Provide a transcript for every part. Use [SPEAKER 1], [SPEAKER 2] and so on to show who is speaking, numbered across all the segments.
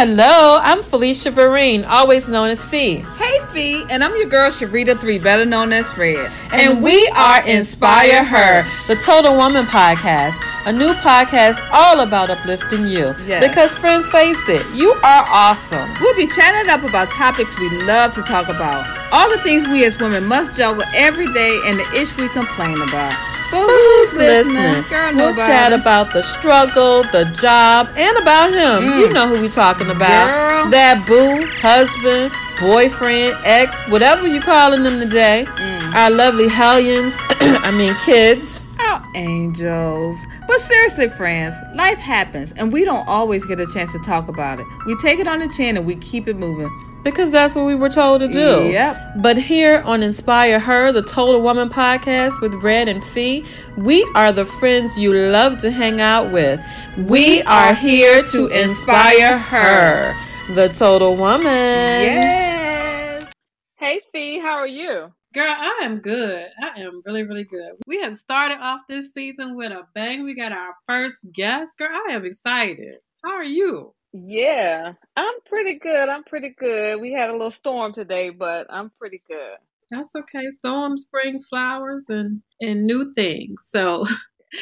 [SPEAKER 1] Hello, I'm Felicia Vereen, always known as Fee.
[SPEAKER 2] Hey, Fee, and I'm your girl Sharita Three, better known as Fred.
[SPEAKER 1] And, and we are Inspire Her, the Total Woman podcast, a new podcast all about uplifting you. Yes. Because, friends, face it, you are awesome.
[SPEAKER 2] We'll be chatting up about topics we love to talk about, all the things we as women must juggle every day, and the ish we complain about.
[SPEAKER 1] But who's listening? Girl, we'll chat about the struggle, the job, and about him. Mm. You know who we're talking about. Girl. That boo, husband, boyfriend, ex, whatever you're calling them today. Mm. Our lovely hellions, I mean kids.
[SPEAKER 2] Our angels. But seriously, friends, life happens and we don't always get a chance to talk about it. We take it on the chin and we keep it moving.
[SPEAKER 1] Because that's what we were told to do.
[SPEAKER 2] Yep.
[SPEAKER 1] But here on Inspire Her, the Total Woman podcast with Red and Fee, we are the friends you love to hang out with. We are here to inspire her, the Total Woman.
[SPEAKER 2] Yes. Hey, Fee, how are you?
[SPEAKER 3] Girl, I am good. I am really, really good. We have started off this season with a bang. We got our first guest. Girl, I am excited. How are you?
[SPEAKER 2] Yeah, I'm pretty good. I'm pretty good. We had a little storm today, but I'm pretty good.
[SPEAKER 3] That's okay. Storms bring flowers and and new things. So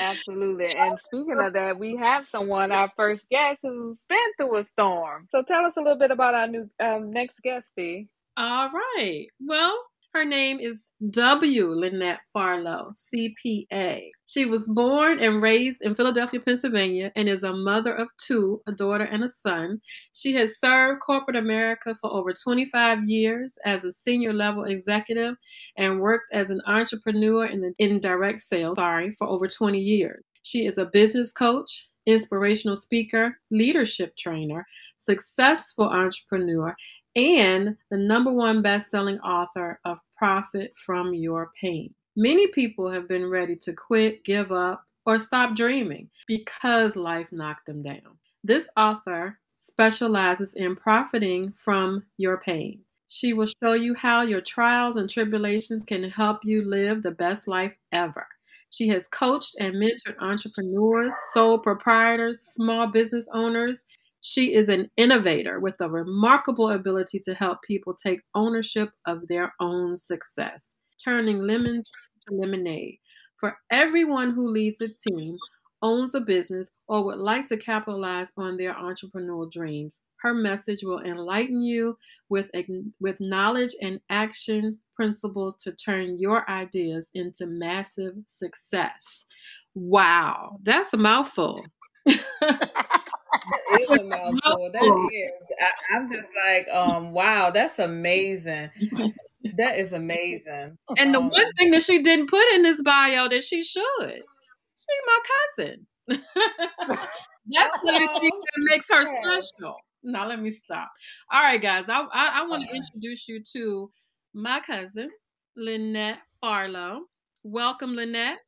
[SPEAKER 2] Absolutely. And speaking of that, we have someone, our first guest, who's been through a storm. So tell us a little bit about our new um, next guest, Fee.
[SPEAKER 3] All right. Well, her name is W. Lynette Farlow, CPA. She was born and raised in Philadelphia, Pennsylvania, and is a mother of two, a daughter and a son. She has served corporate America for over 25 years as a senior level executive and worked as an entrepreneur in, the, in direct sales, sorry, for over 20 years. She is a business coach, inspirational speaker, leadership trainer, successful entrepreneur, and the number one best-selling author of Profit from Your Pain. Many people have been ready to quit, give up, or stop dreaming because life knocked them down. This author specializes in profiting from your pain. She will show you how your trials and tribulations can help you live the best life ever. She has coached and mentored entrepreneurs, sole proprietors, small business owners, she is an innovator with a remarkable ability to help people take ownership of their own success, turning lemons to lemonade. For everyone who leads a team, owns a business, or would like to capitalize on their entrepreneurial dreams, her message will enlighten you with, with knowledge and action principles to turn your ideas into massive success. Wow, that's a mouthful.
[SPEAKER 2] That is a mouthful. That is. I, am just like, um, wow, that's amazing. That is amazing.
[SPEAKER 3] And the um, one thing that she didn't put in this bio that she should, she my cousin. that's the thing that makes her special. Now let me stop. All right, guys, I I, I want to introduce you to my cousin Lynette Farlow. Welcome, Lynette.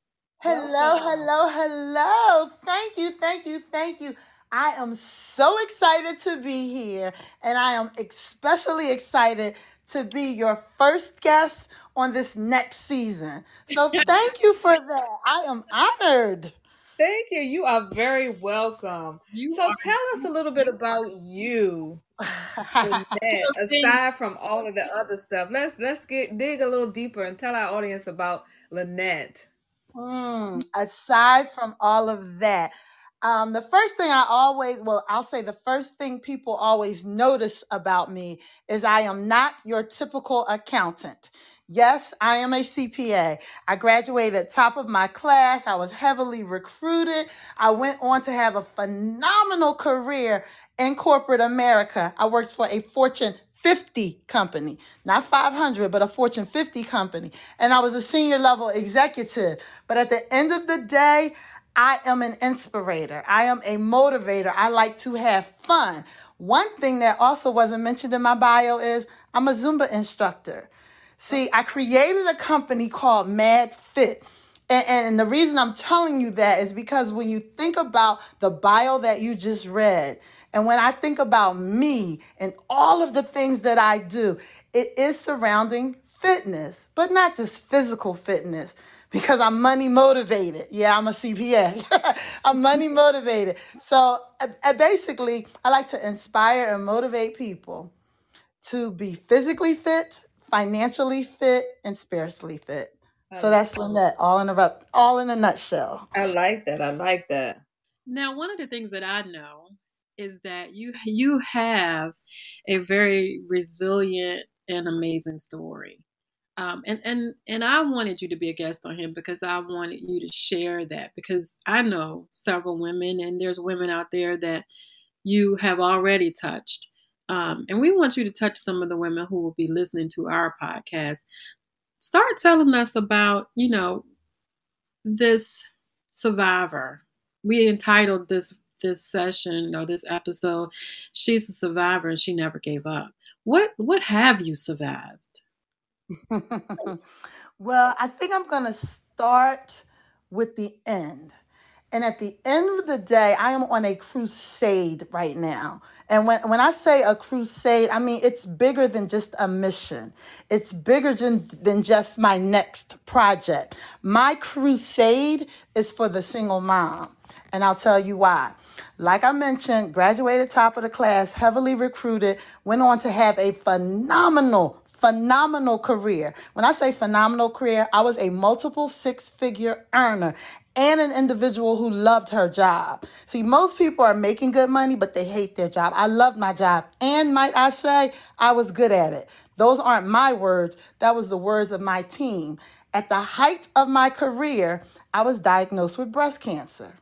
[SPEAKER 4] Hello, hello, hello. Thank you, thank you, thank you. I am so excited to be here, and I am especially excited to be your first guest on this next season. So, thank you for that. I am honored.
[SPEAKER 2] Thank you. You are very welcome. You so, tell us a little bit about you. aside from all of the other stuff, let's let's get dig a little deeper and tell our audience about Lynette.
[SPEAKER 4] Mm, aside from all of that, um, the first thing I always, well, I'll say the first thing people always notice about me is I am not your typical accountant. Yes, I am a CPA. I graduated top of my class. I was heavily recruited. I went on to have a phenomenal career in corporate America. I worked for a Fortune 50 company, not 500, but a Fortune 50 company. And I was a senior level executive. But at the end of the day, I am an inspirator. I am a motivator. I like to have fun. One thing that also wasn't mentioned in my bio is I'm a Zumba instructor. See, I created a company called Mad Fit. And, and, the reason I'm telling you that is because when you think about the bio that you just read, and when I think about me and all of the things that I do, it is surrounding fitness, but not just physical fitness, because I'm money motivated. Yeah, I'm a CPA. I'm money motivated. So uh, basically, I like to inspire and motivate people to be physically fit, financially fit, and spiritually fit. So that's Lynette, all in a all in a nutshell.
[SPEAKER 2] I like that. I like that.
[SPEAKER 3] Now, one of the things that I know is that you you have a very resilient and amazing story. Um, and and and I wanted you to be a guest on him because I wanted you to share that because I know several women and there's women out there that you have already touched, um, and we want you to touch some of the women who will be listening to our podcast. Start telling us about you know this survivor. We entitled this this session or this episode, "She's a Survivor and She Never Gave Up." What what have you survived?
[SPEAKER 4] well, I think I'm going to start with the end. And at the end of the day, I am on a crusade right now. And when, when I say a crusade, I mean it's bigger than just a mission, it's bigger than, than just my next project. My crusade is for the single mom. And I'll tell you why. Like I mentioned, graduated top of the class, heavily recruited, went on to have a phenomenal phenomenal career. When I say phenomenal career, I was a multiple six figure earner and an individual who loved her job. See, most people are making good money, but they hate their job. I loved my job. And might I say, I was good at it. Those aren't my words, that was the words of my team. At the height of my career, I was diagnosed with breast cancer.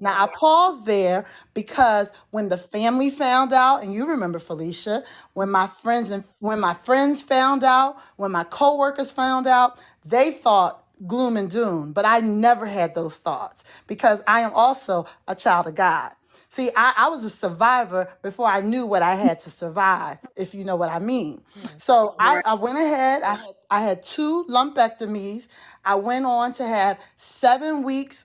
[SPEAKER 4] Now I paused there because when the family found out, and you remember Felicia, when my friends and when my friends found out, when my coworkers found out, they thought gloom and doom, but I never had those thoughts because I am also a child of God. See, I, I was a survivor before I knew what I had to survive, if you know what I mean. Mm. So I, I went ahead. I had I had two lumpectomies. I went on to have seven weeks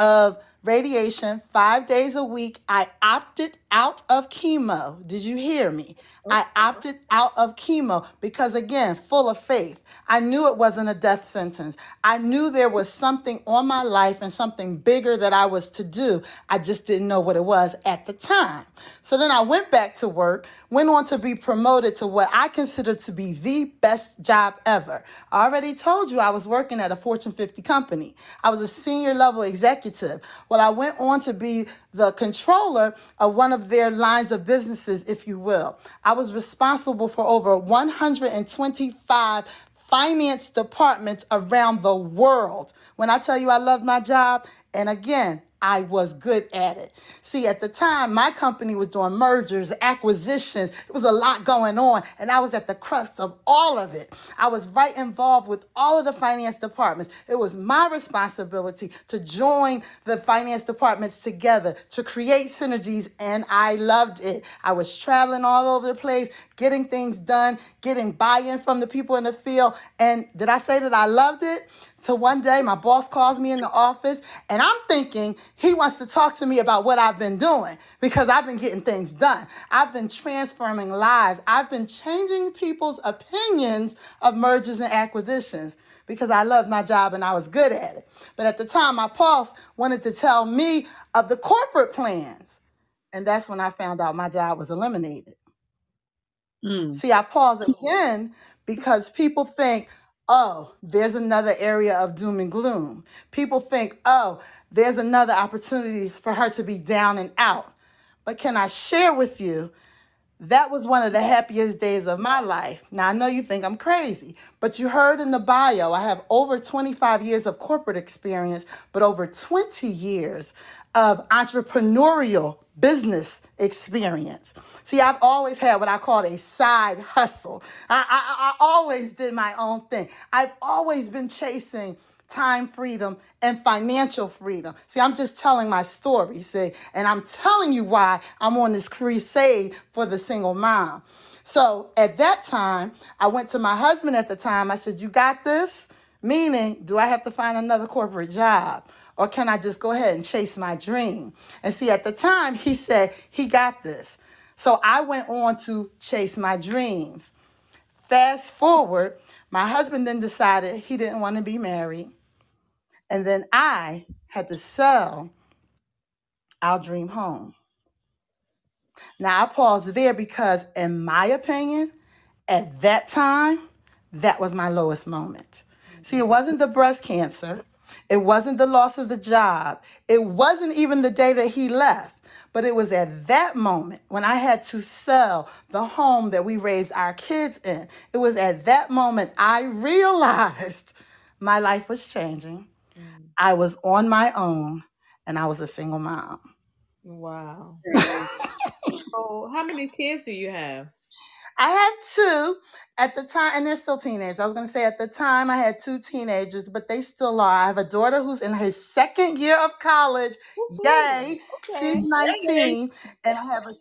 [SPEAKER 4] of radiation five days a week. I opted out of chemo. Did you hear me? I oh, opted out of chemo because, again, full of faith. I knew it wasn't a death sentence. I knew there was something on my life and something bigger that I was to do. I just didn't know what it was at the time. So then I went back to work, went on to be promoted to what I consider to be the best job ever. I already told you I was working at a Fortune 50 company, I was a senior level executive. Well, I went on to be the controller of one of their lines of businesses, if you will. I was responsible for over 125 finance departments around the world. When I tell you I love my job, and again, I was good at it. See, at the time, my company was doing mergers, acquisitions. It was a lot going on, and I was at the crux of all of it. I was right involved with all of the finance departments. It was my responsibility to join the finance departments together to create synergies, and I loved it. I was traveling all over the place, getting things done, getting buy in from the people in the field. And did I say that I loved it? So one day my boss calls me in the office and I'm thinking he wants to talk to me about what I've been doing because I've been getting things done. I've been transforming lives. I've been changing people's opinions of mergers and acquisitions because I loved my job and I was good at it. But at the time, my boss wanted to tell me of the corporate plans. And that's when I found out my job was eliminated. Mm. See, I pause again because people think, oh, there's another area of doom and gloom. People think, oh, there's another opportunity for her to be down and out. But can I share with you? That was one of the happiest days of my life. Now, I know you think I'm crazy, but you heard in the bio, I have over 25 years of corporate experience, but over 20 years of entrepreneurial business experience. See, I've always had what I call a side hustle. I, I, I always did my own thing. I've always been chasing time freedom and financial freedom. See, I'm just telling my story, see, and I'm telling you why I'm on this crusade for the single mom. So at that time, I went to my husband at the time. I said, You got this? Meaning, do I have to find another corporate job? Or can I just go ahead and chase my dream? And see, at the time, he said he got this. So I went on to chase my dreams. Fast forward, My husband then decided he didn't want to be married. And then I had to sell our dream home. Now, I pause there because, in my opinion, at that time, that was my lowest moment. See, it wasn't the breast cancer, it wasn't the loss of the job, it wasn't even the day that he left. But it was at that moment when I had to sell the home that we raised our kids in. It was at that moment I realized my life was changing.
[SPEAKER 1] Mm.
[SPEAKER 4] I was on my own and I was a single mom.
[SPEAKER 1] Wow. so, how many kids do you have?
[SPEAKER 4] I had two at the time, and they're still teenagers. I was going to say at the time I had two teenagers, but they still are. I have a daughter who's in her second year of college. Yay!
[SPEAKER 1] Okay.
[SPEAKER 4] She's 19, and I have a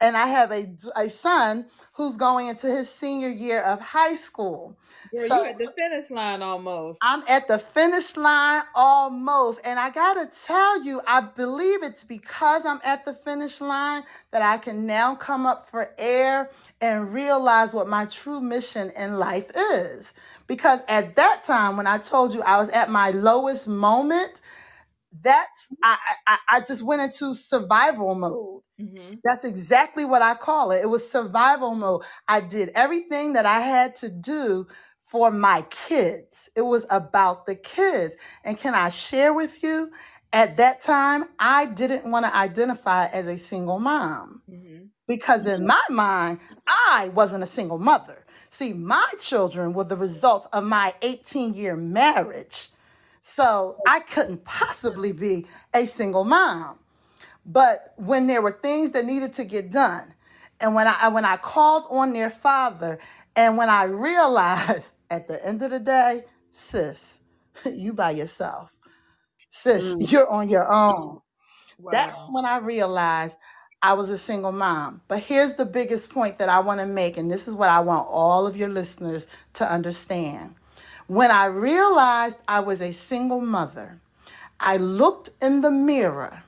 [SPEAKER 4] and I have a, a son who's going into his senior year of high school.
[SPEAKER 1] Girl,
[SPEAKER 4] So-
[SPEAKER 1] you at the finish line almost.
[SPEAKER 4] I'm at the finish line almost. And I got to tell you, I believe it's because I'm at the finish line that I can now come up for air and realize what my true mission in life is. Because at that time, when I told you I was at my lowest moment, that's I, I, I just went into survival mode.
[SPEAKER 1] Mm-hmm.
[SPEAKER 4] That's exactly what I call it. It was survival mode. I did everything that I had to do for my kids. It was about the kids. And can I share with you? At that time, I didn't want to identify as a single mom
[SPEAKER 1] Mm-hmm.
[SPEAKER 4] because in my mind, I wasn't a single mother. See, my children were the result of my 18 year marriage. So I couldn't possibly be a single mom. But when there were things that needed to get done, and when I when I called on their father, and when I realized at the end of the day, sis, you by yourself. Sis,
[SPEAKER 3] Mm.
[SPEAKER 4] you're on your own. That's
[SPEAKER 1] Wow.
[SPEAKER 4] when I realized I was a single mom. But here's the biggest point that I want to make, and this is what I want all of your listeners to understand. When I realized I was a single mother, I looked in the mirror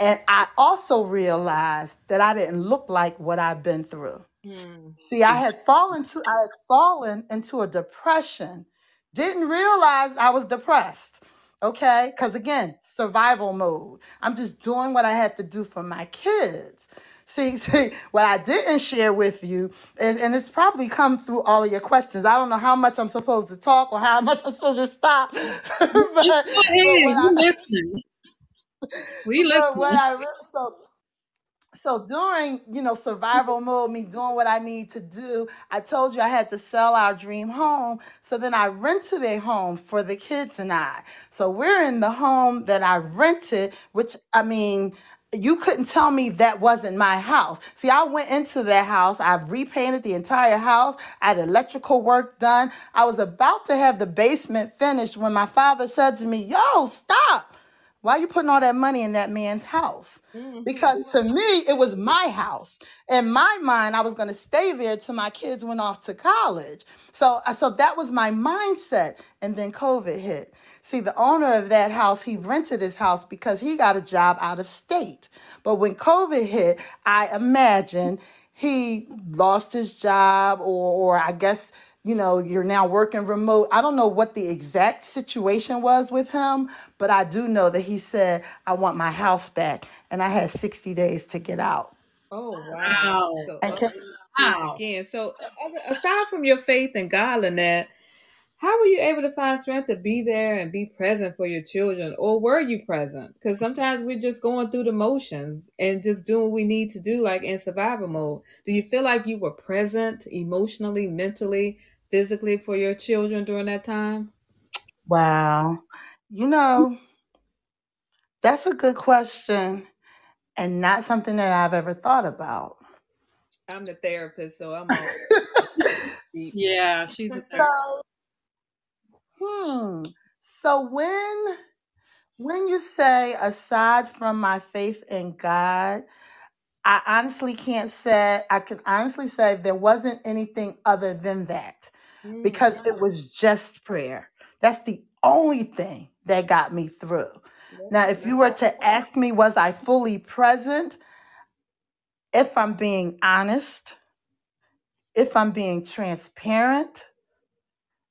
[SPEAKER 4] and I also realized that I didn't look like what I've been through.
[SPEAKER 1] Mm.
[SPEAKER 4] See, I had fallen to I had fallen into a depression. Didn't realize I was depressed. Okay? Cuz again, survival mode. I'm just doing what I have to do for my kids. See, see, what I didn't share with you is, and it's probably come through all of your questions. I don't know how much I'm supposed to talk or how much I'm supposed to stop. but,
[SPEAKER 3] Just go ahead. We
[SPEAKER 4] I,
[SPEAKER 3] listening. We
[SPEAKER 4] but what. I re- so so during you know survival mode, me doing what I need to do, I told you I had to sell our dream home. So then I rented a home for the kids and I. So we're in the home that I rented, which I mean. You couldn't tell me that wasn't my house. See, I went into that house. I repainted the entire house. I had electrical work done. I was about to have the basement finished when my father said to me, Yo, stop. Why are you putting all that money in that man's house?
[SPEAKER 1] Mhm.
[SPEAKER 4] Because to me, it was my house. In my mind, I was going to stay there till my kids went off to college. So, uh, so that was my mindset. And then COVID hit. See, the owner of that house, he rented his house because he got a job out of state. But when COVID hit, I imagine he lost his job, or, or I guess you know, you're now working remote. I don't know what the exact situation was with him, but I do know that he said, I want my house back. And I had 60 days to get out.
[SPEAKER 1] Oh wow.
[SPEAKER 3] Wow.
[SPEAKER 1] So
[SPEAKER 4] And
[SPEAKER 1] uh,
[SPEAKER 4] can,
[SPEAKER 3] Wow.
[SPEAKER 1] again, so uh, aside from your faith in God, Lynette, how were you able to find strength to be there and be present for your children, or were you present? Because sometimes we're just going through the motions and just doing what we need to do, like in survival mode. Do you feel like you were present emotionally, mentally, physically for your children during that time?
[SPEAKER 4] wow. You know, that's a good question and not something that I've ever thought about.
[SPEAKER 1] I'm the therapist, so I'm all.
[SPEAKER 3] Yeah, she's a
[SPEAKER 4] so, hmm. So when when you say aside from my faith in God, I honestly can't say I can honestly say there wasn't anything other than that
[SPEAKER 1] Mm,
[SPEAKER 4] because it was just prayer. That's the only thing that got me through. Now, if you were to ask me, was I fully present? If I'm being honest, if I'm being transparent,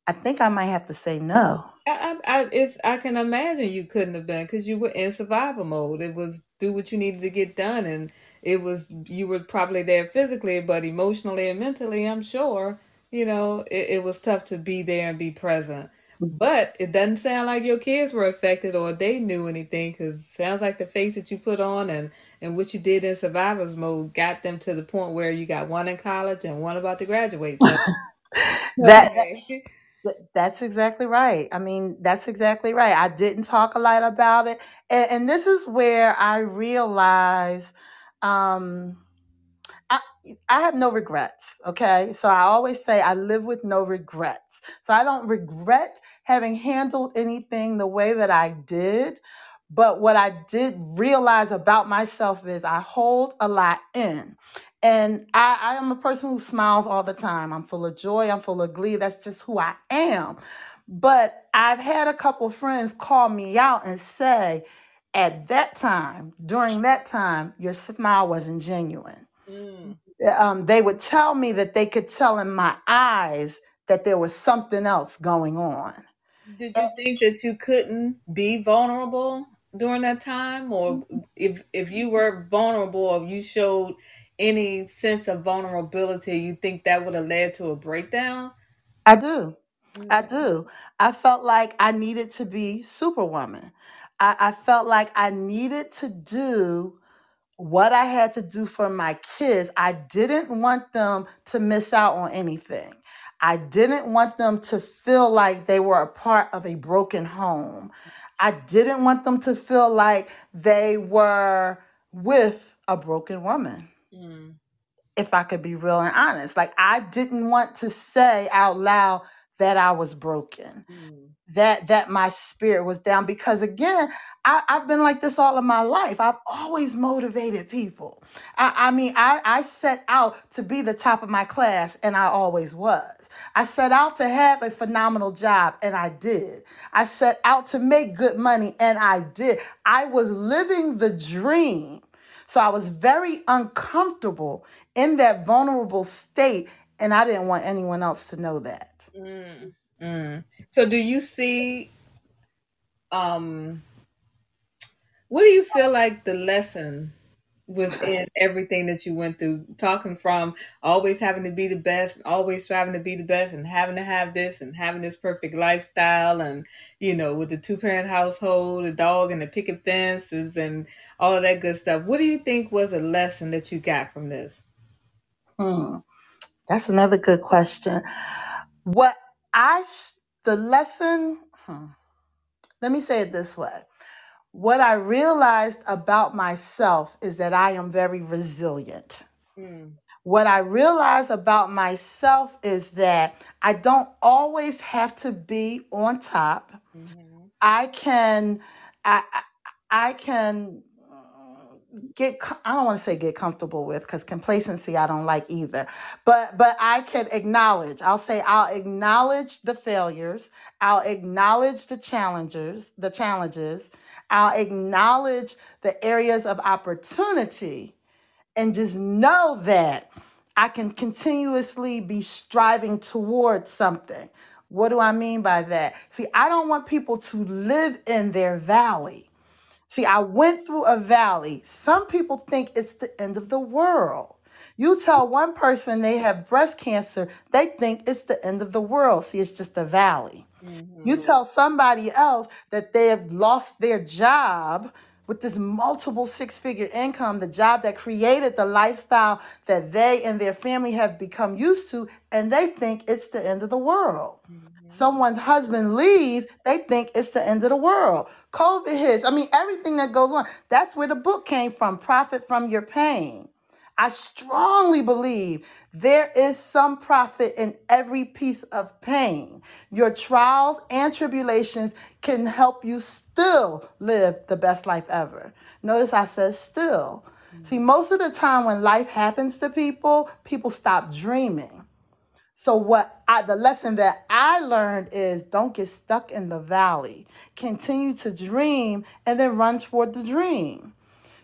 [SPEAKER 4] I think I might have to say no.
[SPEAKER 2] I, I, it's I can imagine you couldn't have been because you were in survival mode. It was do what you needed to get done, and it was you were probably there physically, but emotionally and mentally, I'm sure you know it, it was tough to be there and be present. Mm-hmm. But it doesn't sound like your kids were affected or they knew anything because it sounds like the face that you put on and, and what you did in survivor's mode got them to the point where you got one in college and one about to graduate. So,
[SPEAKER 4] that that's exactly right. I mean, that's exactly right. I didn't talk a lot about it. And, and this is where I realize um, I, I have no regrets. Okay. So I always say I live with no regrets. So I don't regret having handled anything the way that I did. But what I did realize about myself is I hold a lot in. And I, I am a person who smiles all the time. I'm full of joy, I'm full of glee. That's just who I am. But I've had a couple friends call me out and say, at that time, during that time, your smile wasn't genuine. Mm. Um, they would tell me that they could tell in my eyes that there was something else going on.
[SPEAKER 2] Did you think that you couldn't be vulnerable during that time, or if if you were vulnerable, or you showed any sense of vulnerability, you think that would have led to a breakdown?
[SPEAKER 4] I do. I mm. do. I felt like I needed to be superwoman. I, I felt like I needed to do what I had to do for my kids. I didn't want them to miss out on anything. I didn't want them to feel like they were a part of a broken home. I didn't want them to feel like they were with a broken woman. Mm. If I could be real and honest, like I didn't want to say out loud that I was broken. Mm. that that my spirit was down because again I, have been like this all of my life. I've always motivated people. I, I mean I, I set out to be the top of my class and i always was. I set out to have a phenomenal job and i did. I set out to make good money and i did. I was living the dream. So i was very uncomfortable in that vulnerable state and i didn't want anyone else to know that
[SPEAKER 2] mm. Mm. So do you see um what do you feel like the lesson was in everything that you went through talking from always having to be the best and always striving to be the best and having to have this and having this perfect lifestyle and you know with the two parent household the dog and the picket fences and all of that good stuff what do you think was a lesson that you got from this
[SPEAKER 4] hmm. That's another good question what I the lesson, hmm, let me say it this way. What I realized about myself is that I am very resilient. Mm. What I realize about myself is that I don't always have to be on top. Mm-hmm. I can I I can get I don't want to say get comfortable with because complacency I don't like either. But but I can acknowledge. I'll say I'll acknowledge the failures. I'll acknowledge the challengers, the challenges. I'll acknowledge the areas of opportunity and just know that I can continuously be striving towards something. What do I mean by that? See, I don't want people to live in their valley. See, I went through a valley. Some people think it's the end of the world. You tell one person they have breast cancer, they think it's the end of the world. See, it's just a valley. Mm-hmm. You tell somebody else that they have lost their job with this multiple six figure income, the job that created the lifestyle that they and their family have become used to, and they think it's the end of the world. Someone's husband leaves, they think it's the end of the world. COVID hits. I mean, everything that goes on. That's where the book came from Profit from Your Pain. I strongly believe there is some profit in every piece of pain. Your trials and tribulations can help you still live the best life ever. Notice I said still. See, mm. most of the time when life happens to people, people stop dreaming. So what I the lesson that I learned is don't get stuck in the valley. Continue to dream and then run toward the dream.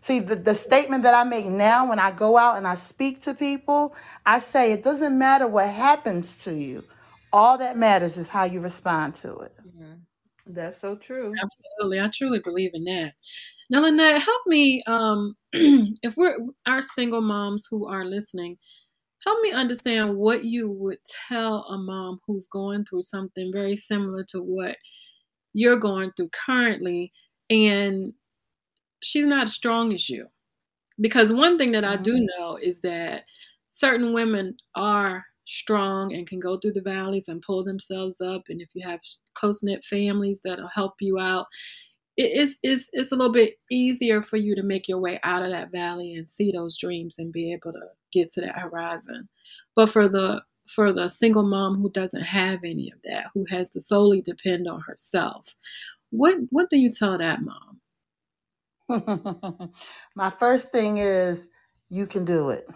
[SPEAKER 4] See, the, the statement that I make now when I go out and I speak to people, I say it doesn't matter what happens to you. All that matters is how you respond to it.
[SPEAKER 2] Mm-hmm. That's so true.
[SPEAKER 3] Absolutely. I truly believe in that. Now, Lynette, help me. Um, if we're our single moms who are listening, help me understand what you would tell a mom who's going through something very similar to what you're going through currently, and she's not as strong as you. Because one thing that I do mm-hmm. know is that certain women are strong and can go through the valleys and pull themselves up. And if you have close knit families that'll help you out, it is it's, it's a little bit easier for you to make your way out of that valley and see those dreams and be able to get to that horizon. But for the for the single mom who doesn't have any of that, who has to solely depend on herself, what what do you tell that mom?
[SPEAKER 4] My first thing is you can do it.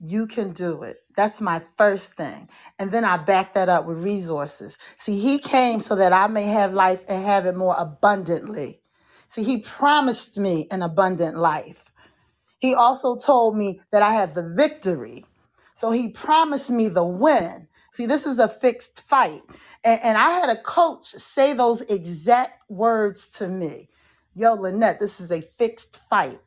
[SPEAKER 4] You can do it. That's my first thing. And then I back that up with resources. See, he came so that I may have life and have it more abundantly. See, he promised me an abundant life. He also told me that I have the victory. So he promised me the win. See, this is a fixed fight. And, and I had a coach say those exact words to me. Yo, Lynette, this is a fixed fight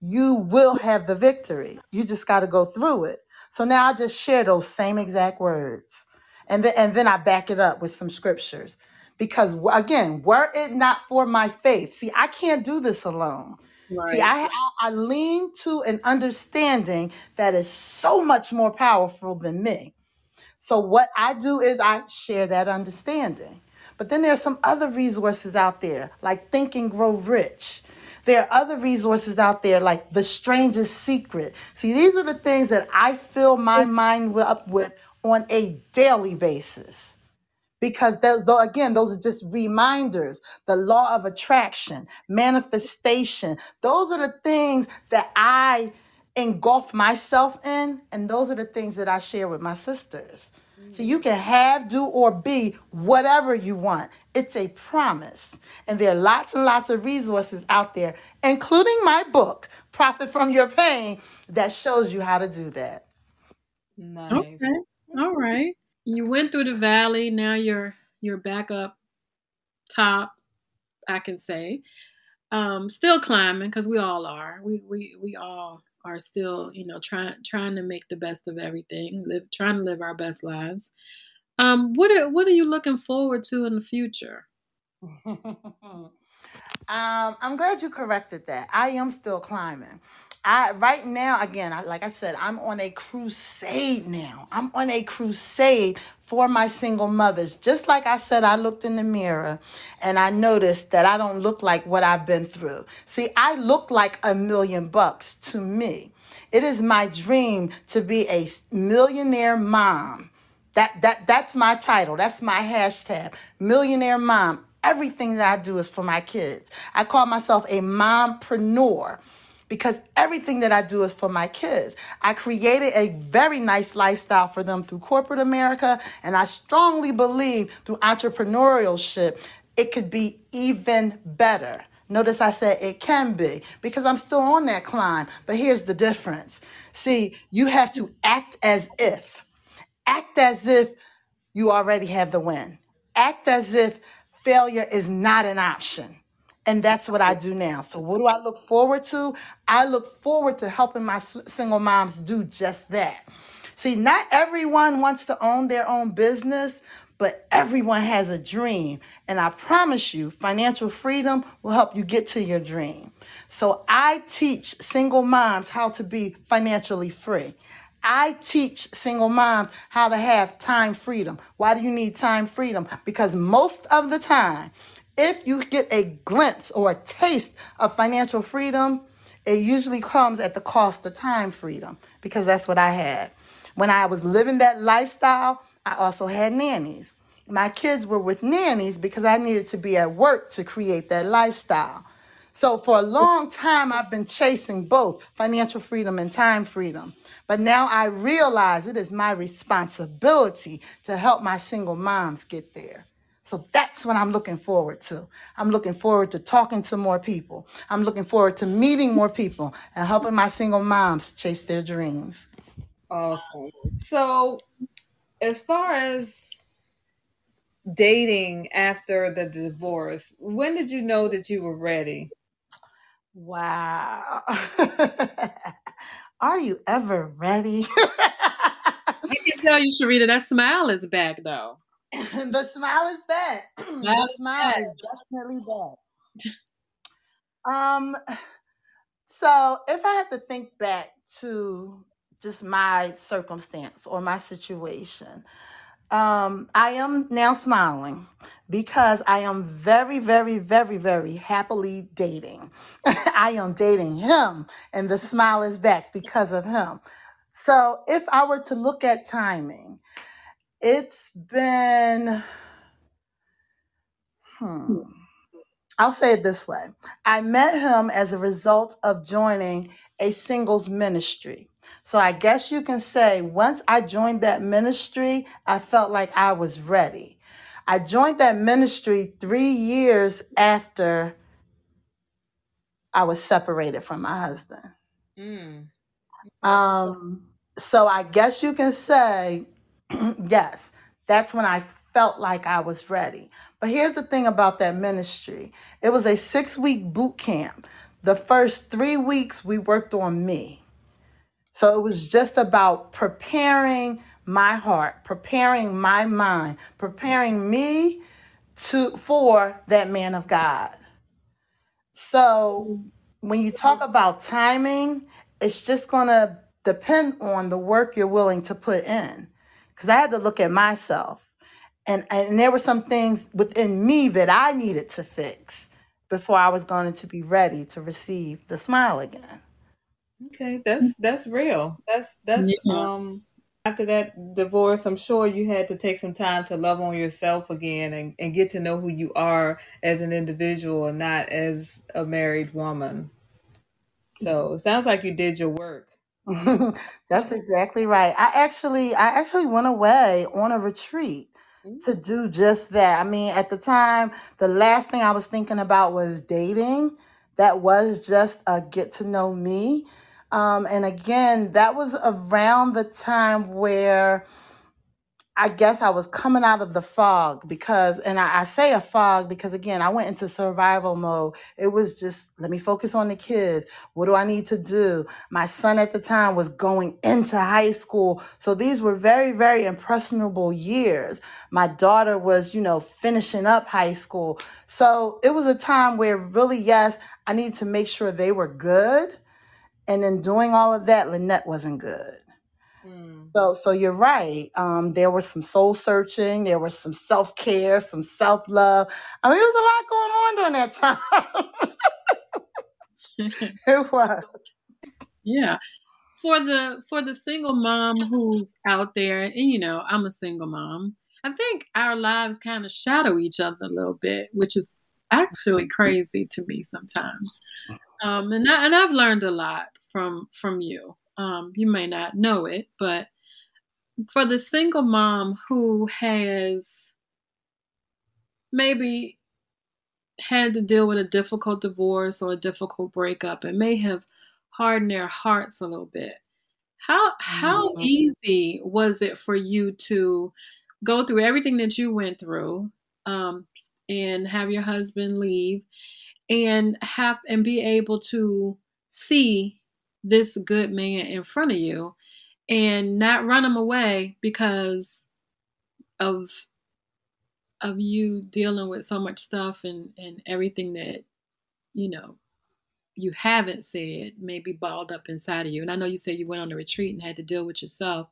[SPEAKER 4] you will have the victory. You just got to go through it. So now I just share those same exact words. And then, and then I back it up with some scriptures. Because again, were it not for my faith, see, I can't do this alone. Right. See, I, I lean to an understanding that is so much more powerful than me. So what I do is I share that understanding. But then there's some other resources out there, like Think and Grow Rich. There are other resources out there like The Strangest Secret. See, these are the things that I fill my mind up with on a daily basis. Because those, again, those are just reminders. The law of attraction, manifestation, those are the things that I engulf myself in. And those are the things that I share with my sisters. So you can have, do, or be whatever you want. It's a promise. And there are lots and lots of resources out there, including my book, Profit from Your Pain, that shows you how to do that.
[SPEAKER 3] Nice. Okay. All right. You went through the valley. Now you're you're back up top, I can say. Um, still climbing because we all are. We we we all are still, you know, trying trying to make the best of everything, live trying to live our best lives. Um, what are what are you looking forward to in the future?
[SPEAKER 4] um, I'm glad you corrected that. I am still climbing. I right now again, I, like I said, I'm on a crusade now. I'm on a crusade for my single mothers. Just like I said, I looked in the mirror and I noticed that I don't look like what I've been through. See, I look like a million bucks to me. It is my dream to be a millionaire mom. That that that's my title. That's my hashtag. Millionaire mom. Everything that I do is for my kids. I call myself a mompreneur because everything that I do is for my kids. I created a very nice lifestyle for them through corporate America, and I strongly believe through entrepreneurship, it could be even better. Notice I said it can be because I'm still on that climb. But here's the difference. See, you have to act as if, act as if you already have the win, act as if failure is not an option. And that's what I do now. So, what do I look forward to? I look forward to helping my single moms do just that. See, not everyone wants to own their own business, but everyone has a dream. And I promise you, financial freedom will help you get to your dream. So, I teach single moms how to be financially free. I teach single moms how to have time freedom. Why do you need time freedom? Because most of the time, if you get a glimpse or a taste of financial freedom, it usually comes at the cost of time freedom because that's what I had. When I was living that lifestyle, I also had nannies. My kids were with nannies because I needed to be at work to create that lifestyle. So for a long time, I've been chasing both financial freedom and time freedom. But now I realize it is my responsibility to help my single moms get there. So that's what I'm looking forward to. I'm looking forward to talking to more people. I'm looking forward to meeting more people and helping my single moms chase their dreams.
[SPEAKER 2] Awesome. So as far as dating after the divorce, when did you know that you were ready?
[SPEAKER 4] Wow. Are you ever ready?
[SPEAKER 3] I can tell you, Sharita, that smile is back though.
[SPEAKER 4] the smile is back. the smile is definitely back. Um, so if I have to think back to just my circumstance or my situation, um, I am now smiling because I am very, very, very, very happily dating. I am dating him, and the smile is back because of him. So, if I were to look at timing, it's been, hmm, I'll say it this way I met him as a result of joining a singles ministry. So I guess you can say once I joined that ministry, I felt like I was ready. I joined that ministry three years after I was separated from my husband. Mm. Um, so I guess you can say, yes, that's when I felt like I was ready. But here's the thing about that ministry it was a six week boot camp. The first three weeks, we worked on me. So it was just about preparing my heart, preparing my mind, preparing me to for that man of God. So when you talk about timing, it's just going to depend on the work you're willing to put in. Cuz I had to look at myself. And and there were some things within me that I needed to fix before I was going to be ready to receive the smile again.
[SPEAKER 2] Okay, that's that's real. That's that's Yeah. um after that divorce, I'm sure you had to take some time to love on yourself again and, and get to know who you are as an individual and not as a married woman. So it sounds like you did your work.
[SPEAKER 4] That's exactly right. I actually I actually went away on a retreat to mm. do just that. I mean, at the time, the last thing I was thinking about was dating. That was just a get to know me. Um, and again, that was around the time where I guess I was coming out of the fog because, and I, I say a fog because again, I went into survival mode. It was just, let me focus on the kids. What do I need to do? My son at the time was going into high school. So these were very, very impressionable years. My daughter was, you know, finishing up high school. So it was a time where really, yes, I needed to make sure they were good and in doing all of that, Lynette wasn't good. So, so you're right. Um, there was some soul searching. There was some self care, some self love. I mean, there was a lot going on during that time. it was.
[SPEAKER 3] Yeah. For the for the single mom who's out there, and you know, I'm a single mom. I think our lives kind of shadow each other a little bit, which is actually crazy to me sometimes. Um, and I, and I've learned a lot from from you. Um, you may not know it, but for the single mom who has maybe had to deal with a difficult divorce or a difficult breakup and may have hardened their hearts a little bit. How how mm-hmm. easy was it for you to go through everything that you went through um, and have your husband leave and have and be able to see this good man in front of you and not run them away because of of you dealing with so much stuff and and everything that you know you haven't said maybe balled up inside of you and i know you said you went on a retreat and had to deal with yourself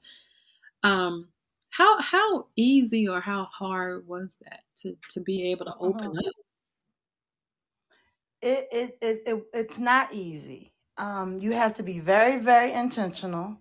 [SPEAKER 3] um how how easy or how hard was that to to be able to open uh-huh. up
[SPEAKER 4] it, it it it it's not easy um, you have to be very, very intentional.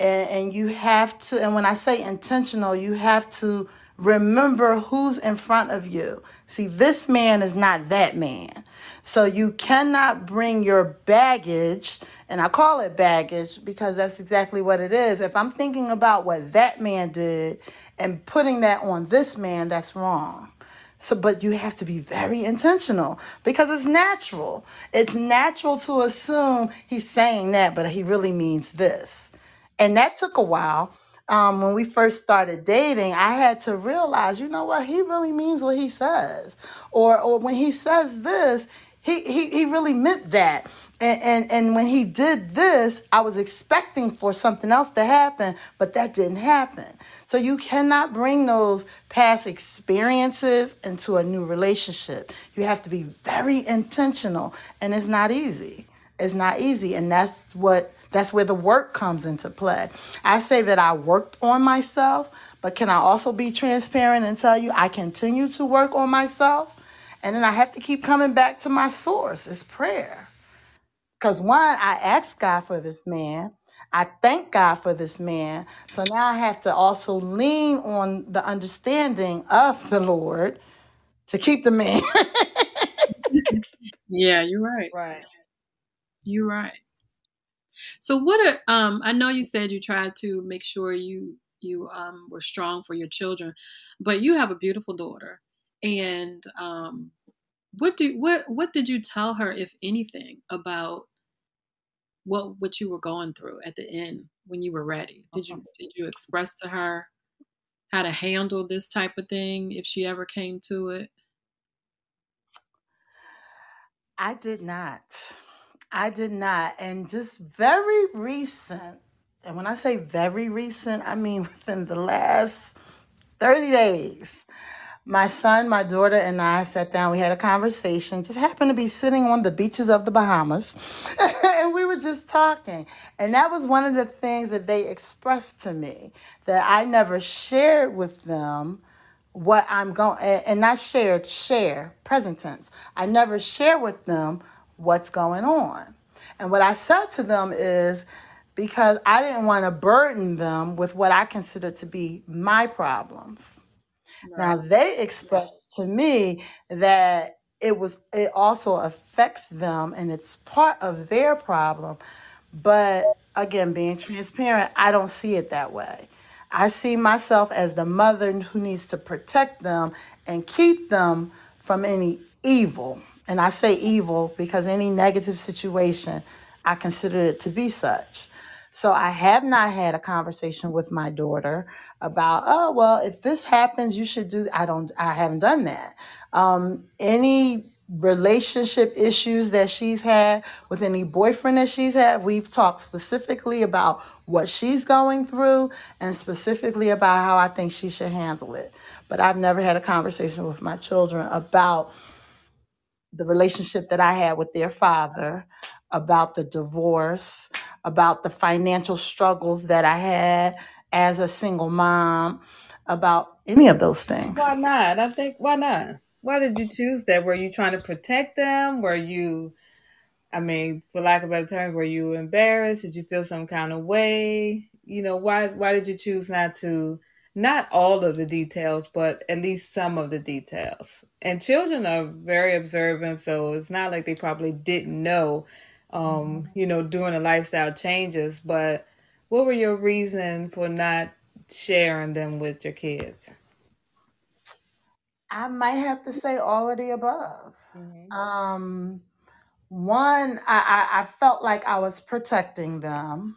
[SPEAKER 4] And, and you have to, and when I say intentional, you have to remember who's in front of you. See, this man is not that man. So you cannot bring your baggage, and I call it baggage because that's exactly what it is. If I'm thinking about what that man did and putting that on this man, that's wrong. So, but you have to be very intentional because it's natural. It's natural to assume he's saying that, but he really means this. And that took a while. um, when we first started dating, I had to realize, you know what, he really means what he says. Or or when he says this, he he, he really meant that. And, and and when he did this, I was expecting for something else to happen, but that didn't happen. So you cannot bring those past experiences into a new relationship. You have to be very intentional, and it's not easy. It's not easy, and that's what that's where the work comes into play. I say that I worked on myself, but can I also be transparent and tell you I continue to work on myself? And then I have to keep coming back to my source, it's prayer. Because one, I asked God for this man. I thank God for this man. So now I have to also lean on the understanding of the Lord to keep the man.
[SPEAKER 3] yeah, you're right.
[SPEAKER 2] Right.
[SPEAKER 3] You're right. So what are um I know you said you tried to make sure you you um were strong for your children, but you have a beautiful daughter. And um what do what what did you tell her if anything about what what you were going through at the end when you were ready? Did you did you express to her how to handle this type of thing if she ever came to it?
[SPEAKER 4] I did not. I did not. And just very recent, and when I say very recent, I mean within the last 30 days, my son, my daughter, and I sat down. We had a conversation. Just happened to be sitting on the beaches of the Bahamas, and we were just talking. And that was one of the things that they expressed to me that I never shared with them what I'm going, and not shared, share, present tense. I never share with them what's going on. And what I said to them is because I didn't want to burden them with what I consider to be my problems. Right. Now they expressed to me that it was it also affects them and it's part of their problem. But again, being transparent, I don't see it that way. I see myself as the mother who needs to protect them and keep them from any evil. And I say evil because any negative situation, I consider it to be such. So I have not had a conversation with my daughter about, oh, well, if this happens, you should do. I don't. I haven't done that. Um, any relationship issues that she's had with any boyfriend that she's had, we've talked specifically about what she's going through and specifically about how I think she should handle it. But I've never had a conversation with my children about the relationship that I had with their father, about the divorce, about the financial struggles that I had as a single mom, about any of those things.
[SPEAKER 2] Why not? I think why not? Why did you choose that? Were you trying to protect them? Were you I mean, for lack of a better term, were you embarrassed? Did you feel some kind of way? You know, why why did you choose not to not all of the details, but at least some of the details. And children are very observant, so it's not like they probably didn't know, um, mm-hmm. you know, doing the lifestyle changes. But what were your reason for not sharing them with your kids?
[SPEAKER 4] I might have to say all of the above. Mm-hmm. Um, one, I, I, I felt like I was protecting them.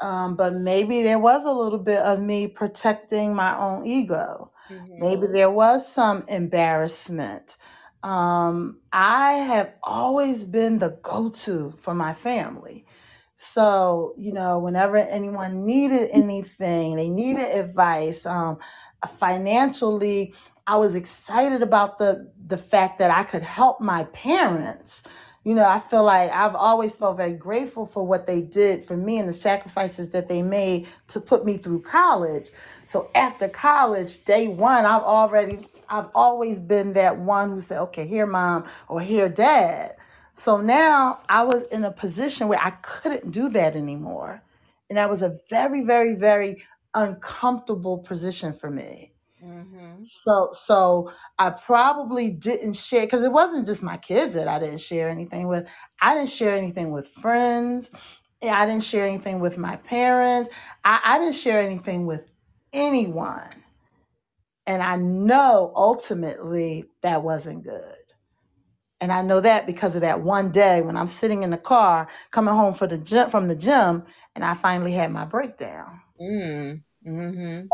[SPEAKER 4] Um, but maybe there was a little bit of me protecting my own ego. Maybe hmm there was some embarrassment. Um, I have always been the go to for my family. So, you know, whenever anyone needed anything, they needed advice, um, financially, I was excited about the the fact that I could help my parents you know, I feel like I've always felt very grateful for what they did for me and the sacrifices that they made to put me through college. So after college, day one, I've already, I've always been that one who said, okay, here, mom, or here, dad. So now I was in a position where I couldn't do that anymore. And that was a very, very, very uncomfortable position for me. Mm-hmm. So so I probably didn't share because it wasn't just my kids that I didn't share anything with. I didn't share anything with friends. I didn't share anything with my parents. I, I didn't share anything with anyone. And I know ultimately that wasn't good. And I know that because of that one day when I'm sitting in the car coming home for the gym, from the gym and I finally had my breakdown.
[SPEAKER 2] Mm. Mm-hmm.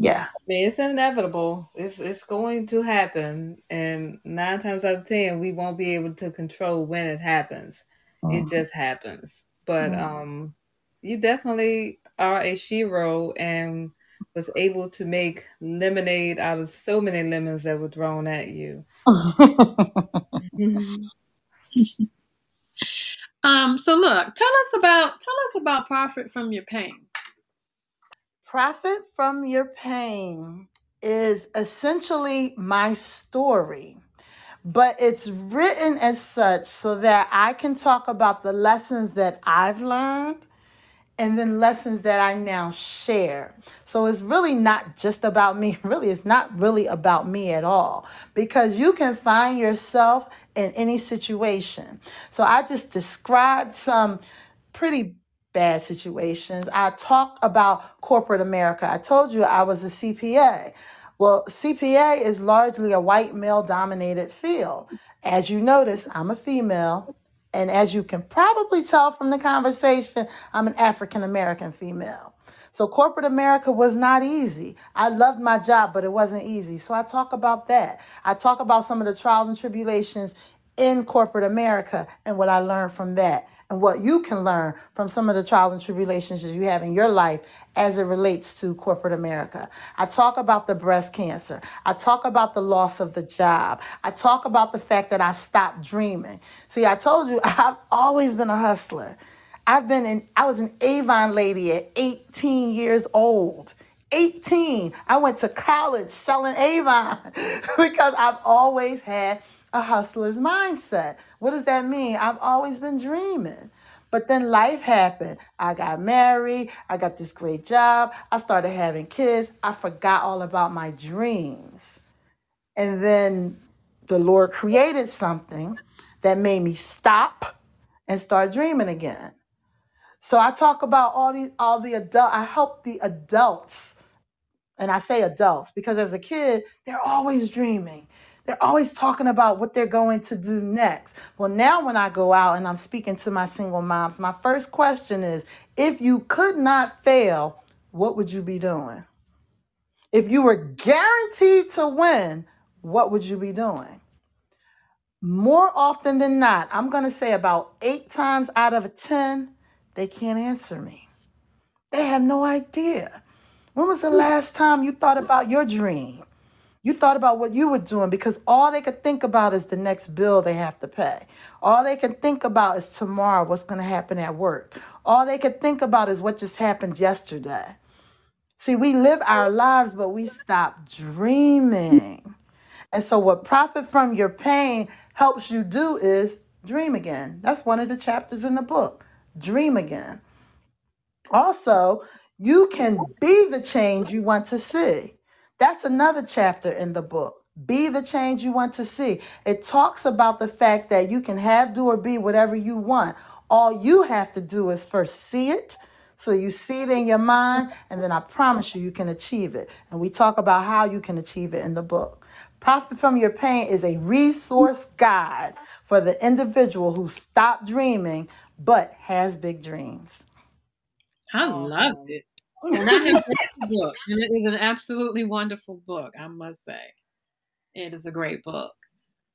[SPEAKER 4] Yeah.
[SPEAKER 2] I mean, it's inevitable. It's it's going to happen, and nine times out of ten, we won't be able to control when it happens. Mm-hmm. It just happens. But mm-hmm. um, you definitely are a shero and was able to make lemonade out of so many lemons that were thrown at you.
[SPEAKER 3] um. So look, tell us about tell us about profit from your pain.
[SPEAKER 4] Profit from your pain is essentially my story, but it's written as such so that I can talk about the lessons that I've learned and then lessons that I now share. So it's really not just about me. Really, it's not really about me at all because you can find yourself in any situation. So I just described some pretty bad situations. I talk about corporate America. I told you I was a CPA. Well, CPA is largely a white male dominated field. As you notice, I'm a female. And as you can probably tell from the conversation, I'm an African American female. So corporate America was not easy. I loved my job, but it wasn't easy. So I talk about that. I talk about some of the trials and tribulations in corporate America and what I learned from that and what you can learn from some of the trials and tribulations that you have in your life as it relates to corporate America. I talk about the breast cancer. I talk about the loss of the job. I talk about the fact that I stopped dreaming. See, I told you I've always been a hustler. I've been in, I was an Avon lady at 18 years old. 18. I went to college selling Avon because I've always had a hustler's mindset. What does that mean? I've always been dreaming. But then life happened. I got married. I got this great job. I started having kids. I forgot all about my dreams. And then the Lord created something that made me stop and start dreaming again. So I talk about all these all the adult I help the adults. And I say adults because as a kid, they're always dreaming. They're always talking about what they're going to do next. Well, now when I go out and I'm speaking to my single moms, my first question is if you could not fail, what would you be doing? If you were guaranteed to win, what would you be doing? More often than not, I'm going to say about eight times out of 10, they can't answer me. They have no idea. When was the last time you thought about your dream? You thought about what you were doing because all they could think about is the next bill they have to pay. All they can think about is tomorrow, what's going to happen at work. All they could think about is what just happened yesterday. See, we live our lives, but we stop dreaming. And so, what profit from your pain helps you do is dream again. That's one of the chapters in the book. Dream again. Also, you can be the change you want to see. That's another chapter in the book. Be the change you want to see. It talks about the fact that you can have, do, or be whatever you want. All you have to do is first see it. So you see it in your mind, and then I promise you, you can achieve it. And we talk about how you can achieve it in the book. Profit from Your Pain is a resource guide for the individual who stopped dreaming but has big dreams.
[SPEAKER 3] I love it. And I have read the book, and it is an absolutely wonderful book, I must say. It is a great book.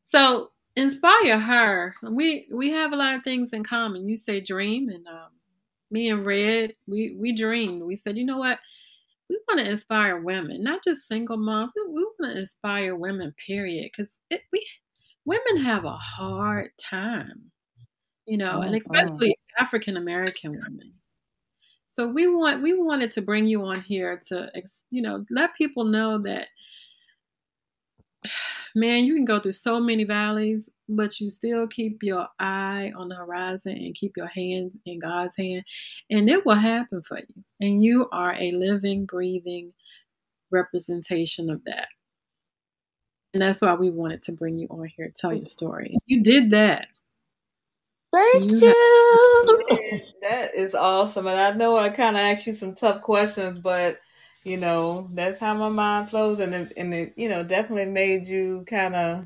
[SPEAKER 3] So inspire her. We we have a lot of things in common. You say dream, and um, me and Red, we we dreamed. We said, you know what? We want to inspire women, not just single moms. We, we want to inspire women, period. Because we women have a hard time, you know, and especially African American women. So we want we wanted to bring you on here to you know let people know that man, you can go through so many valleys, but you still keep your eye on the horizon and keep your hands in God's hand, and it will happen for you. And you are a living, breathing representation of that. And that's why we wanted to bring you on here to tell your story. You did that.
[SPEAKER 4] Thank you. you.
[SPEAKER 2] that is awesome. And I know I kind of asked you some tough questions, but you know, that's how my mind flows. And it, and it you know, definitely made you kind of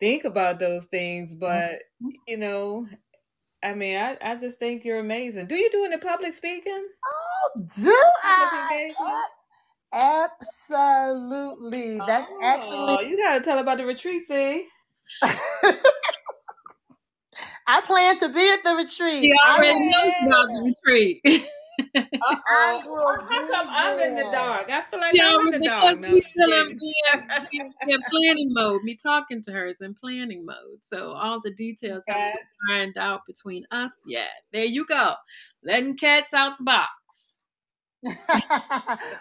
[SPEAKER 2] think about those things. But, mm-hmm. you know, I mean, I, I just think you're amazing. Do you do any public speaking?
[SPEAKER 4] Oh, do I? Absolutely. That's oh, actually.
[SPEAKER 2] You got to tell about the retreat fee.
[SPEAKER 4] I plan to be at the retreat.
[SPEAKER 3] She already knows about the retreat.
[SPEAKER 2] Oh, how come I'm in the dark? I feel like yeah, I'm in the dark.
[SPEAKER 3] We still in, in, planning mode. Me talking to her is in planning mode. So all the details okay. haven't ironed out between us yet. There you go. Letting cats out the box.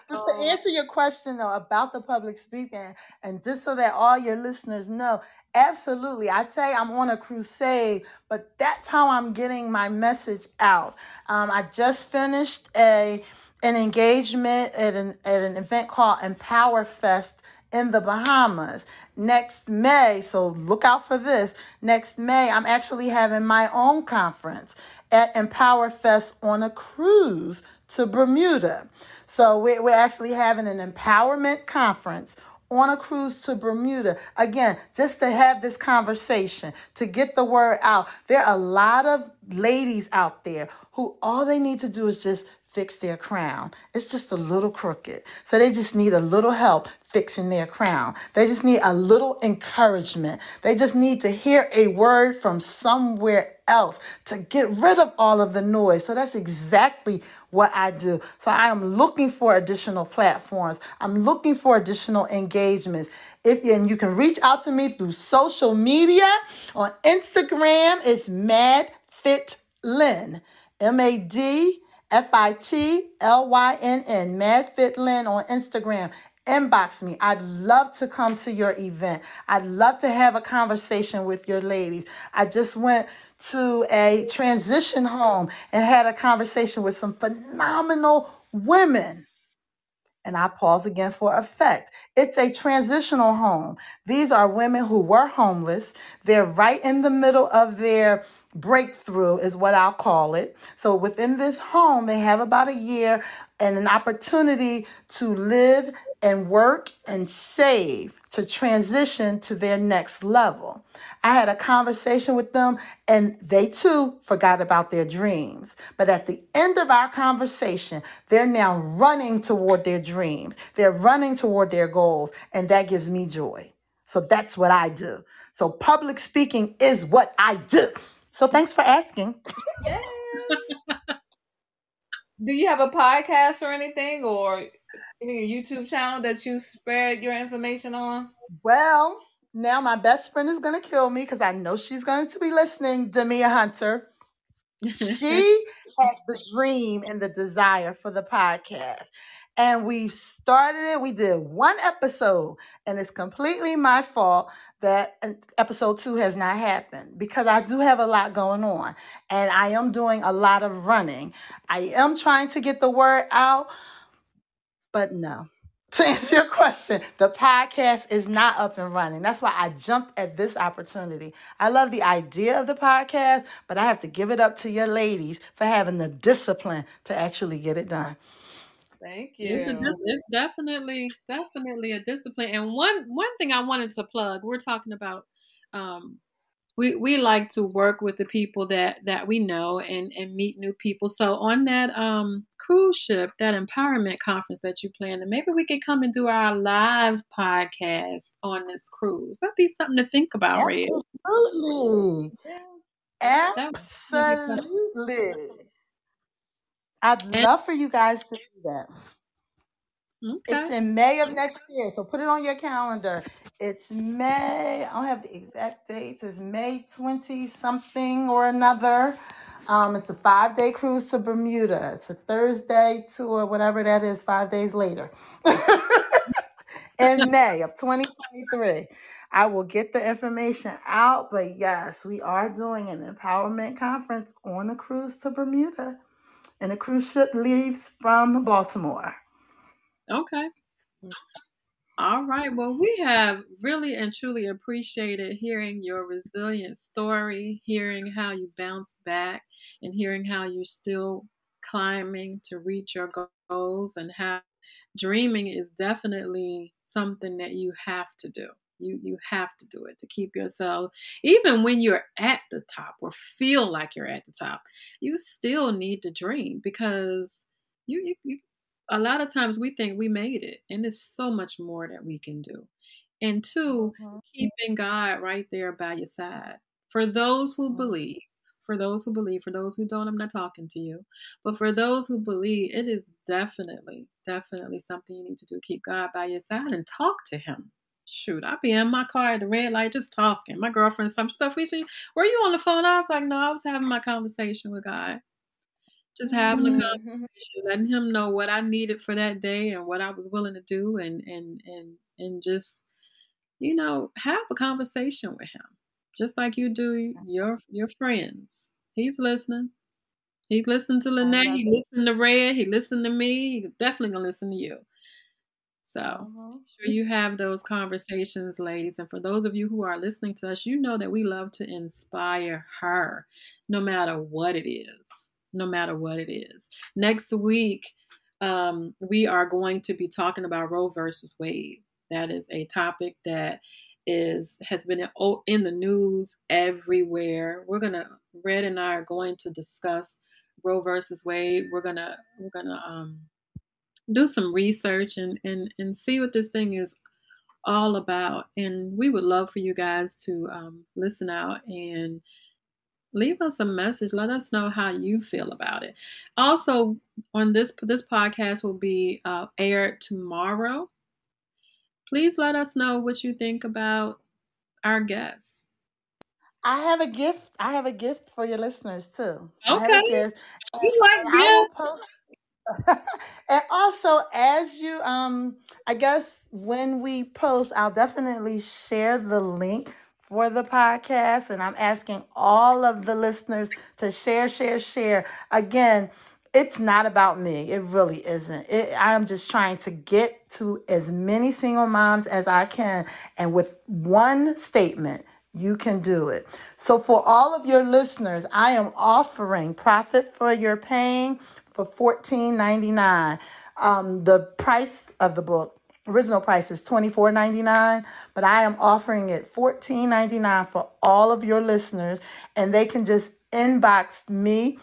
[SPEAKER 4] but to um answer your question though about the public speaking, and just so that all your listeners know, absolutely, I say I'm on a crusade, but that's how I'm getting my message out. Um, I just finished a an engagement at an at an event called Empower Fest in the Bahamas next May. So look out for this. Next May, I'm actually having my own conference at Empower Fest on a cruise to Bermuda. So we're, we're actually having an empowerment conference on a cruise to Bermuda. Again, just to have this conversation, to get the word out. There are a lot of ladies out there who all they need to do is just fix their crown. It's just a little crooked. So they just need a little help fixing their crown. They just need a little encouragement. They just need to hear a word from somewhere else to get rid of all of the noise. So that's exactly what I do. So I am looking for additional platforms. I'm looking for additional engagements. If and you can reach out to me through social media on Instagram, it's Mad Fit Lynn. M A D F I T L Y N N, Mad Fit Lynn on Instagram. Inbox me. I'd love to come to your event. I'd love to have a conversation with your ladies. I just went to a transition home and had a conversation with some phenomenal women. And I pause again for effect. It's a transitional home. These are women who were homeless. They're right in the middle of their breakthrough is what I'll call it. So within this home, they have about a year and an opportunity to live and work and save to transition to their next level. I had a conversation with them and they too forgot about their dreams. But at the end of our conversation, they're now running toward their dreams. They're running toward their goals and that gives me joy. So that's what I do. So public speaking is what I do. So thanks for asking. Yes.
[SPEAKER 2] Do you have a podcast or anything or any YouTube channel that you spread your information on?
[SPEAKER 4] Well, now my best friend is going to kill me because I know she's going to be listening, Demia Hunter. she has the dream and the desire for the podcast and we started it. We did one episode, and it's completely my fault that episode two has not happened because I do have a lot going on, and I am doing a lot of running. I am trying to get the word out, but no. To answer your question, the podcast is not up and running. That's why I jumped at this opportunity. I love the idea of the podcast, but I have to give it up to your ladies for having the discipline to actually get it done.
[SPEAKER 2] Thank you.
[SPEAKER 3] It's, a, it's definitely definitely a discipline. And one one thing I wanted to plug, we're talking about um, we we like to work with the people that that we know and and meet new people. So on that um, cruise ship, that empowerment conference that you planned, and maybe we could come and do our live podcast on this cruise. That'd be something to think about, Red.
[SPEAKER 4] Absolutely. Absolutely. I'd love for you guys to do that. Okay. It's in May of next year, so put it on your calendar. It's May. I don't have the exact dates. It's May twenty something or another. Um, it's a five day cruise to Bermuda. It's a Thursday tour, whatever that is. Five days later, in May of 2023. I will get the information out, but yes, we are doing an empowerment conference on a cruise to Bermuda and the cruise ship leaves from Baltimore.
[SPEAKER 3] Okay. All right. Well, we have really and truly appreciated hearing your resilient story, hearing how you bounced back, and hearing how you're still climbing to reach your goals, and how dreaming is definitely something that you have to do. You you have to do it to keep yourself even when you're at the top or feel like you're at the top. You still need to dream because you you, you a lot of times we think we made it and there's so much more that we can do. And 2 mm-hmm. keeping God right there by your side. For those who mm-hmm. believe, for those who believe, for those who don't, I'm not talking to you. But for those who believe, it is definitely, definitely something you need to do. Keep God by your side and talk to Him. Shoot, I'd be in my car at the red light just talking. My girlfriend, some stuff, we see, were you on the phone? I was like, no, I was having my conversation with God. Just having a mm-hmm. conversation, letting him know what I needed for that day and what I was willing to do and and and and just, you know, have a conversation with him just like you do your your friends. He's listening. He's listening to Lynette. He listening to Red. He listening to me. He's definitely gonna listen to you. So uh-huh. sure you have those conversations, ladies. And for those of you who are listening to us, you know that we love to inspire her, no matter what it is. No matter what it is. Next week, um, we are going to be talking about Roe versus Wade. That is a topic that is has been in, in the news everywhere. We're gonna Red and I are going to discuss Roe versus Wade. We're gonna we're gonna um, do some research and and and see what this thing is all about. And we would love for you guys to um, listen out and leave us a message. Let us know how you feel about it. Also, on this this podcast will be uh, aired tomorrow please let us know what you think about our guests.
[SPEAKER 4] I have a gift. I have a gift for your listeners too.
[SPEAKER 3] Okay. I have a gift. And, like
[SPEAKER 4] and post, and also as you um I guess when we post, I'll definitely share the link for the podcast and I'm asking all of the listeners to share share share. Again, it's not about me. It really isn't. It, I'm just trying to get to as many single moms as I can. And with one statement, you can do it. So, for all of your listeners, I am offering Profit for Your Pain for $14.99. Um, the price of the book, original price is $24.99, but I am offering it $14.99 for all of your listeners. And they can just inbox me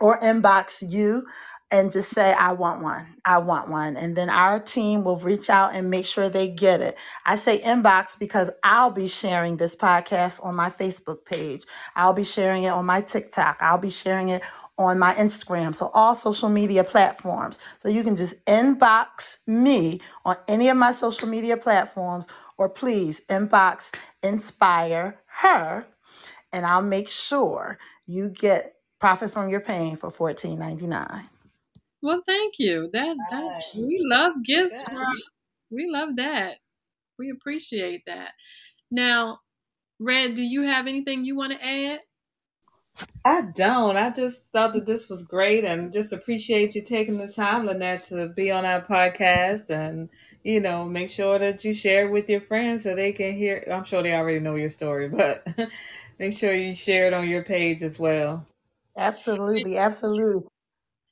[SPEAKER 4] or inbox you and just say, I want one. I want one. And then our team will reach out and make sure they get it. I say inbox because I'll be sharing this podcast on my Facebook page. I'll be sharing it on my TikTok. I'll be sharing it on my Instagram. So, all social media platforms. So, you can just inbox me on any of my social media platforms or please inbox inspire her and I'll make sure you get Profit from your pain for fourteen ninety nine.
[SPEAKER 3] Well, thank you. That, that we love gifts. we love that. We appreciate that. Now, Red, do you have anything you want to add?
[SPEAKER 2] I don't. I just thought that this was great and just appreciate you taking the time, Lynette, to be on our podcast and, you know, make sure that you share with your friends so they can hear. I'm sure they already know your story, but make sure you share it on your page as well.
[SPEAKER 4] Absolutely, absolutely.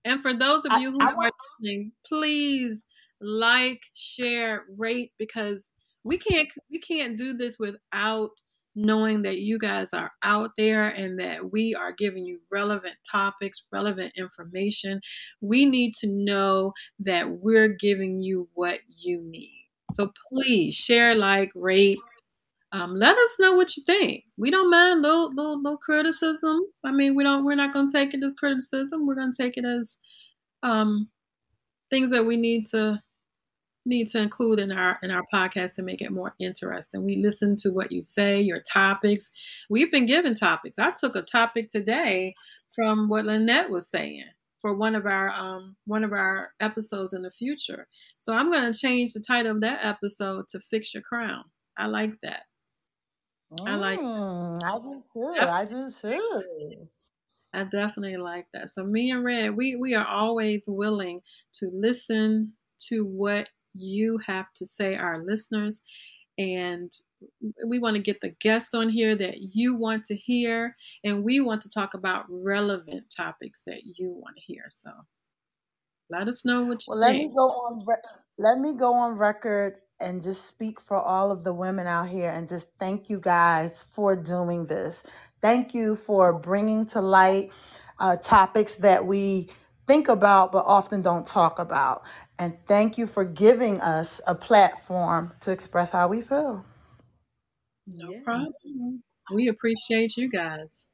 [SPEAKER 3] And for those of you who I are listening, please like, share, rate because we can't we can't do this without knowing that you guys are out there and that we are giving you relevant topics, relevant information. We need to know that we're giving you what you need. So please share, like, rate, um, let us know what you think. We don't mind little, little, little criticism. I mean, we don't. We're not going to take it as criticism. We're going to take it as um, things that we need to need to include in our in our podcast to make it more interesting. We listen to what you say, your topics. We've been given topics. I took a topic today from what Lynette was saying for one of our um, one of our episodes in the future. So I'm going to change the title of that episode to "Fix Your Crown." I like that. I like
[SPEAKER 4] Mm, I do too. I do too.
[SPEAKER 3] I definitely like that. So me and Red, we we are always willing to listen to what you have to say, our listeners, and we want to get the guest on here that you want to hear, and we want to talk about relevant topics that you want to hear. So let us know what you
[SPEAKER 4] Well, let me go on. Re- let me go on record and just speak for all of the women out here and just thank you guys for doing this. Thank you for bringing to light uh, topics that we think about but often don't talk about. And thank you for giving us a platform to express how we feel.
[SPEAKER 3] No yeah. problem. We appreciate you guys.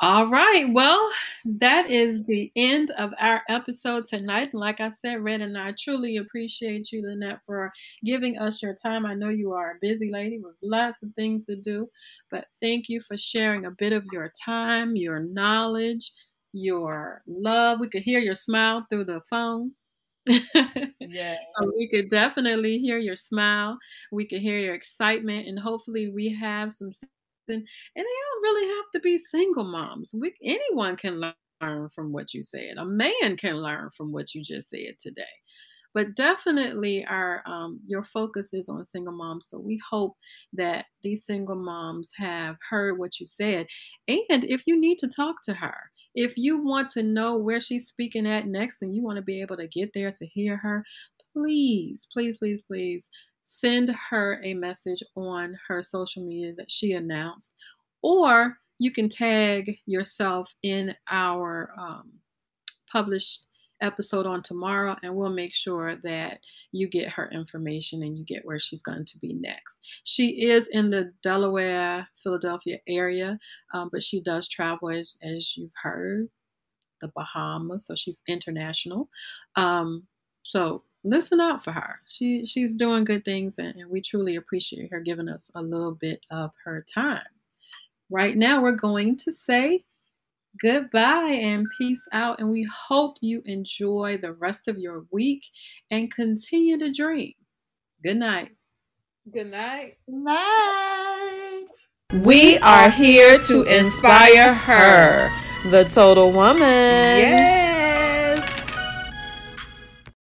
[SPEAKER 3] All right. Well, that is the end of our episode tonight. Like I said, Red and I truly appreciate you, Lynette, for giving us your time. I know you are a busy lady with lots of things to do, but thank you for sharing a bit of your time, your knowledge, your love. We could hear your smile through the phone. yeah. So we could definitely hear your smile. We could hear your excitement, and hopefully, we have some and they don't really have to be single moms. We, anyone can learn from what you said. A man can learn from what you just said today. But definitely, our um, your focus is on single moms. So we hope that these single moms have heard what you said. And if you need to talk to her, if you want to know where she's speaking at next, and you want to be able to get there to hear her, please, please, please, please send her a message on her social media that she announced, or you can tag yourself in our um, published episode on tomorrow, and we'll make sure that you get her information and you get where she's going to be next. She is in the Delaware, Philadelphia area, um, but she does travel, as, as you've heard, the Bahamas, so she's international. Um, so listen out for her. She she's doing good things, and, and we truly appreciate her giving us a little bit of her time. Right now, we're going to say goodbye and peace out, and we hope you enjoy the rest of your week and continue to dream. Good night.
[SPEAKER 2] Good night.
[SPEAKER 4] Night.
[SPEAKER 1] We are here to inspire her, the total woman.
[SPEAKER 2] Yay.